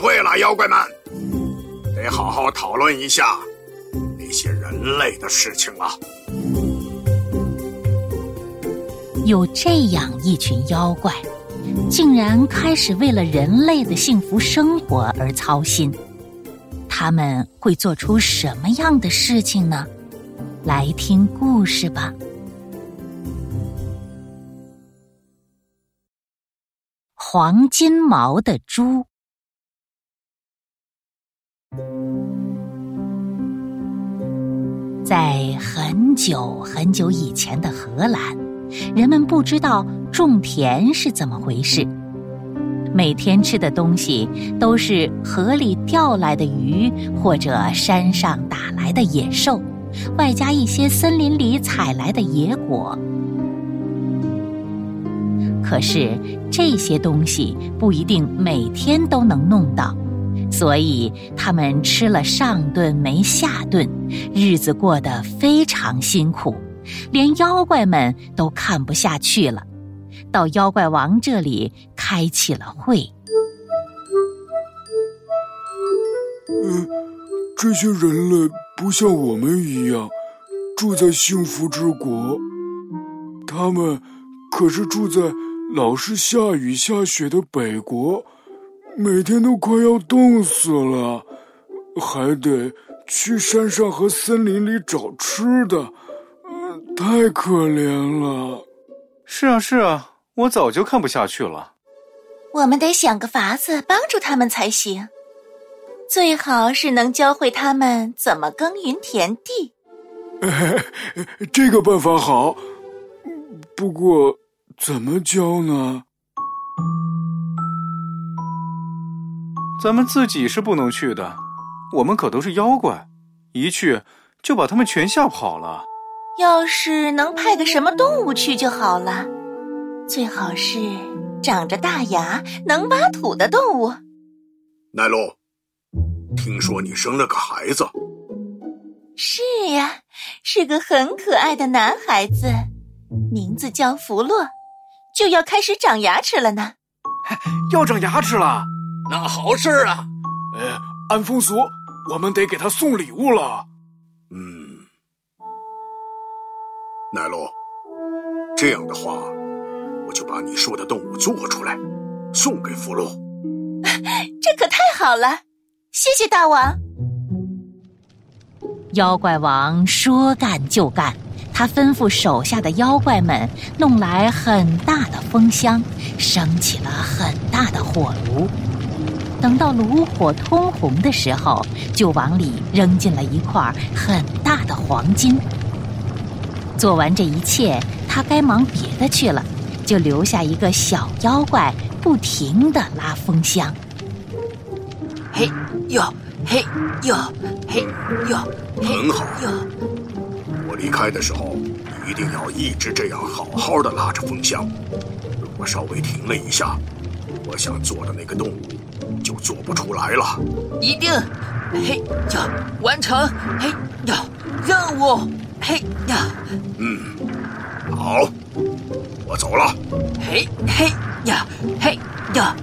会了妖怪们，得好好讨论一下那些人类的事情了。有这样一群妖怪，竟然开始为了人类的幸福生活而操心。他们会做出什么样的事情呢？来听故事吧。黄金毛的猪，在很久很久以前的荷兰，人们不知道种田是怎么回事。每天吃的东西都是河里钓来的鱼，或者山上打来的野兽，外加一些森林里采来的野果。可是这些东西不一定每天都能弄到，所以他们吃了上顿没下顿，日子过得非常辛苦，连妖怪们都看不下去了。到妖怪王这里开起了会。嗯，这些人类不像我们一样住在幸福之国，他们可是住在老是下雨下雪的北国，每天都快要冻死了，还得去山上和森林里找吃的，太可怜了。是啊，是啊。我早就看不下去了。我们得想个法子帮助他们才行，最好是能教会他们怎么耕耘田地。这个办法好，不过怎么教呢？咱们自己是不能去的，我们可都是妖怪，一去就把他们全吓跑了。要是能派个什么动物去就好了。最好是长着大牙、能挖土的动物。奈洛，听说你生了个孩子？是呀，是个很可爱的男孩子，名字叫弗洛，就要开始长牙齿了呢。要长牙齿了，那好事啊！呃，按风俗，我们得给他送礼物了。嗯，奶龙，这样的话。我就把你说的动物做出来，送给福禄。这可太好了，谢谢大王。妖怪王说干就干，他吩咐手下的妖怪们弄来很大的风箱，升起了很大的火炉。等到炉火通红的时候，就往里扔进了一块很大的黄金。做完这一切，他该忙别的去了。就留下一个小妖怪，不停的拉风箱。嘿哟，嘿哟，嘿哟，很好。我离开的时候，一定要一直这样好好的拉着风箱。如果稍微停了一下，我想做的那个动物就做不出来了。一定，嘿呀，完成，嘿呀，任务，嘿呀，嗯，好。我走了。嘿，嘿呀，嘿呀！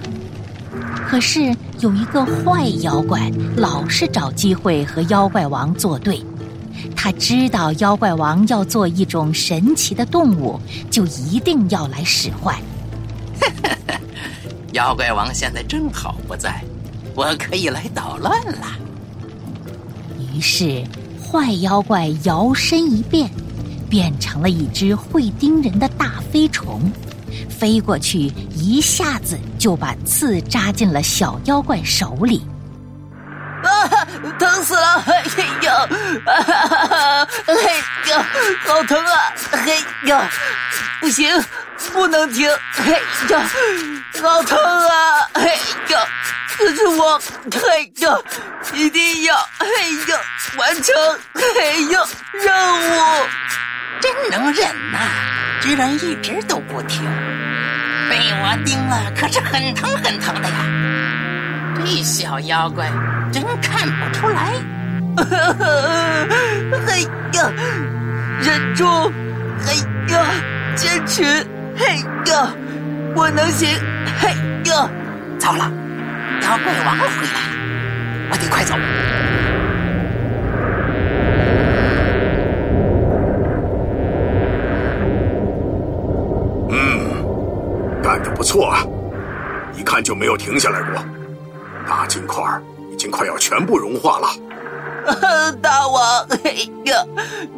可是有一个坏妖怪，老是找机会和妖怪王作对。他知道妖怪王要做一种神奇的动物，就一定要来使坏。妖怪王现在正好不在，我可以来捣乱了。于是，坏妖怪摇身一变。变成了一只会叮人的大飞虫，飞过去，一下子就把刺扎进了小妖怪手里。啊，疼死了！嘿呀，嘿呦，好疼啊！嘿呀，不行，不能停！嘿呀，好疼啊！嘿呀，可是我，嘿呀，一定要，嘿呀，完成，嘿呀，任务。真能忍呐！居然一直都不停，被我叮了可是很疼很疼的呀！这小妖怪真看不出来。嘿呀，忍住！嘿呀，坚持！嘿呀，我能行！嘿呀，糟了，妖怪王回来了！我得快走。嗯，干得不错啊！一看就没有停下来过。大金块已经快要全部融化了。大王，嘿呀，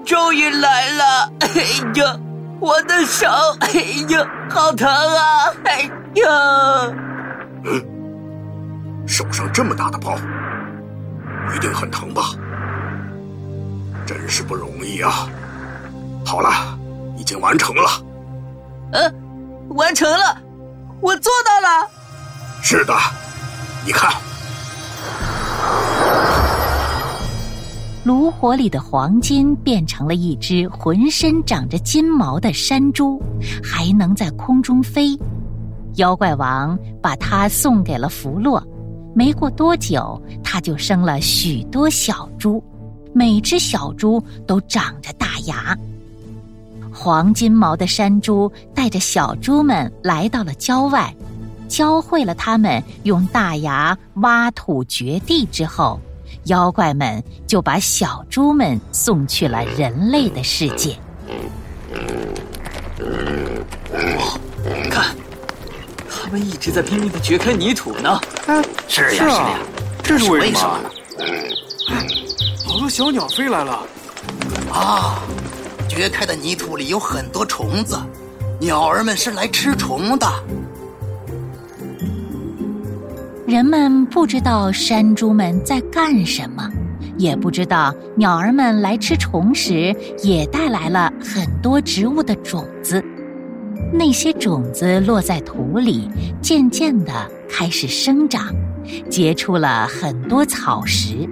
终于来了！嘿呀，我的手，哎呀，好疼啊！哎呀，嗯，手上这么大的包，一定很疼吧？真是不容易啊！好了，已经完成了。嗯，完成了，我做到了。是的，你看。炉火里的黄金变成了一只浑身长着金毛的山猪，还能在空中飞。妖怪王把它送给了弗洛。没过多久，它就生了许多小猪，每只小猪都长着大牙。黄金毛的山猪带着小猪们来到了郊外，教会了他们用大牙挖土掘地之后。妖怪们就把小猪们送去了人类的世界。看，他们一直在拼命的掘开泥土呢。是呀，是呀，这是为什么呢？好多小鸟飞来了。啊，掘开的泥土里有很多虫子，鸟儿们是来吃虫的。人们不知道山猪们在干什么，也不知道鸟儿们来吃虫时也带来了很多植物的种子。那些种子落在土里，渐渐的开始生长，结出了很多草食。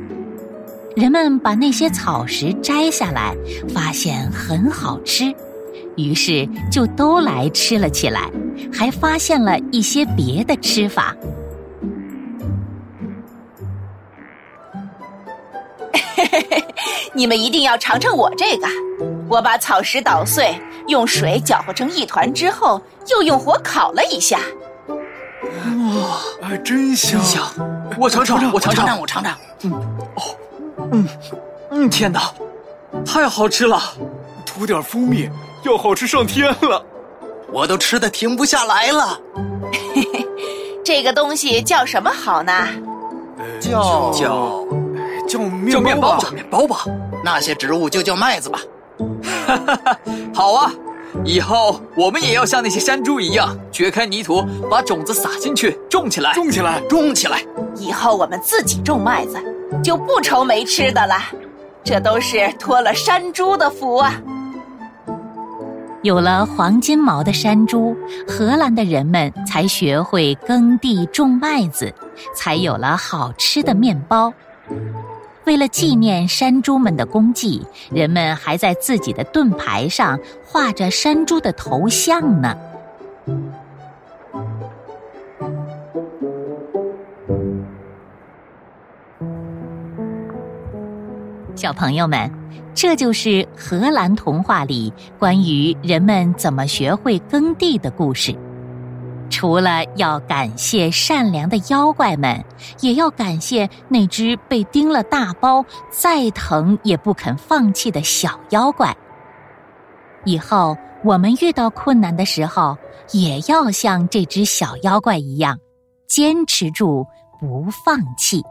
人们把那些草食摘下来，发现很好吃，于是就都来吃了起来，还发现了一些别的吃法。你们一定要尝尝我这个！我把草石捣碎，用水搅和成一团之后，又用火烤了一下。哇，哎，真香！香！我尝尝，我尝尝，我尝尝。嗯，哦，嗯，嗯，天哪，太好吃了！涂点蜂蜜，要好吃上天了。我都吃的停不下来了。嘿嘿，这个东西叫什么好呢？叫叫。叫叫面包，叫面包吧。那些植物就叫麦子吧。哈哈哈，好啊！以后我们也要像那些山猪一样，掘开泥土，把种子撒进去，种起来，种起来，种起来。以后我们自己种麦子，就不愁没吃的了。这都是托了山猪的福啊！有了黄金毛的山猪，荷兰的人们才学会耕地种麦子，才有了好吃的面包。为了纪念山猪们的功绩，人们还在自己的盾牌上画着山猪的头像呢。小朋友们，这就是荷兰童话里关于人们怎么学会耕地的故事。除了要感谢善良的妖怪们，也要感谢那只被叮了大包、再疼也不肯放弃的小妖怪。以后我们遇到困难的时候，也要像这只小妖怪一样，坚持住，不放弃。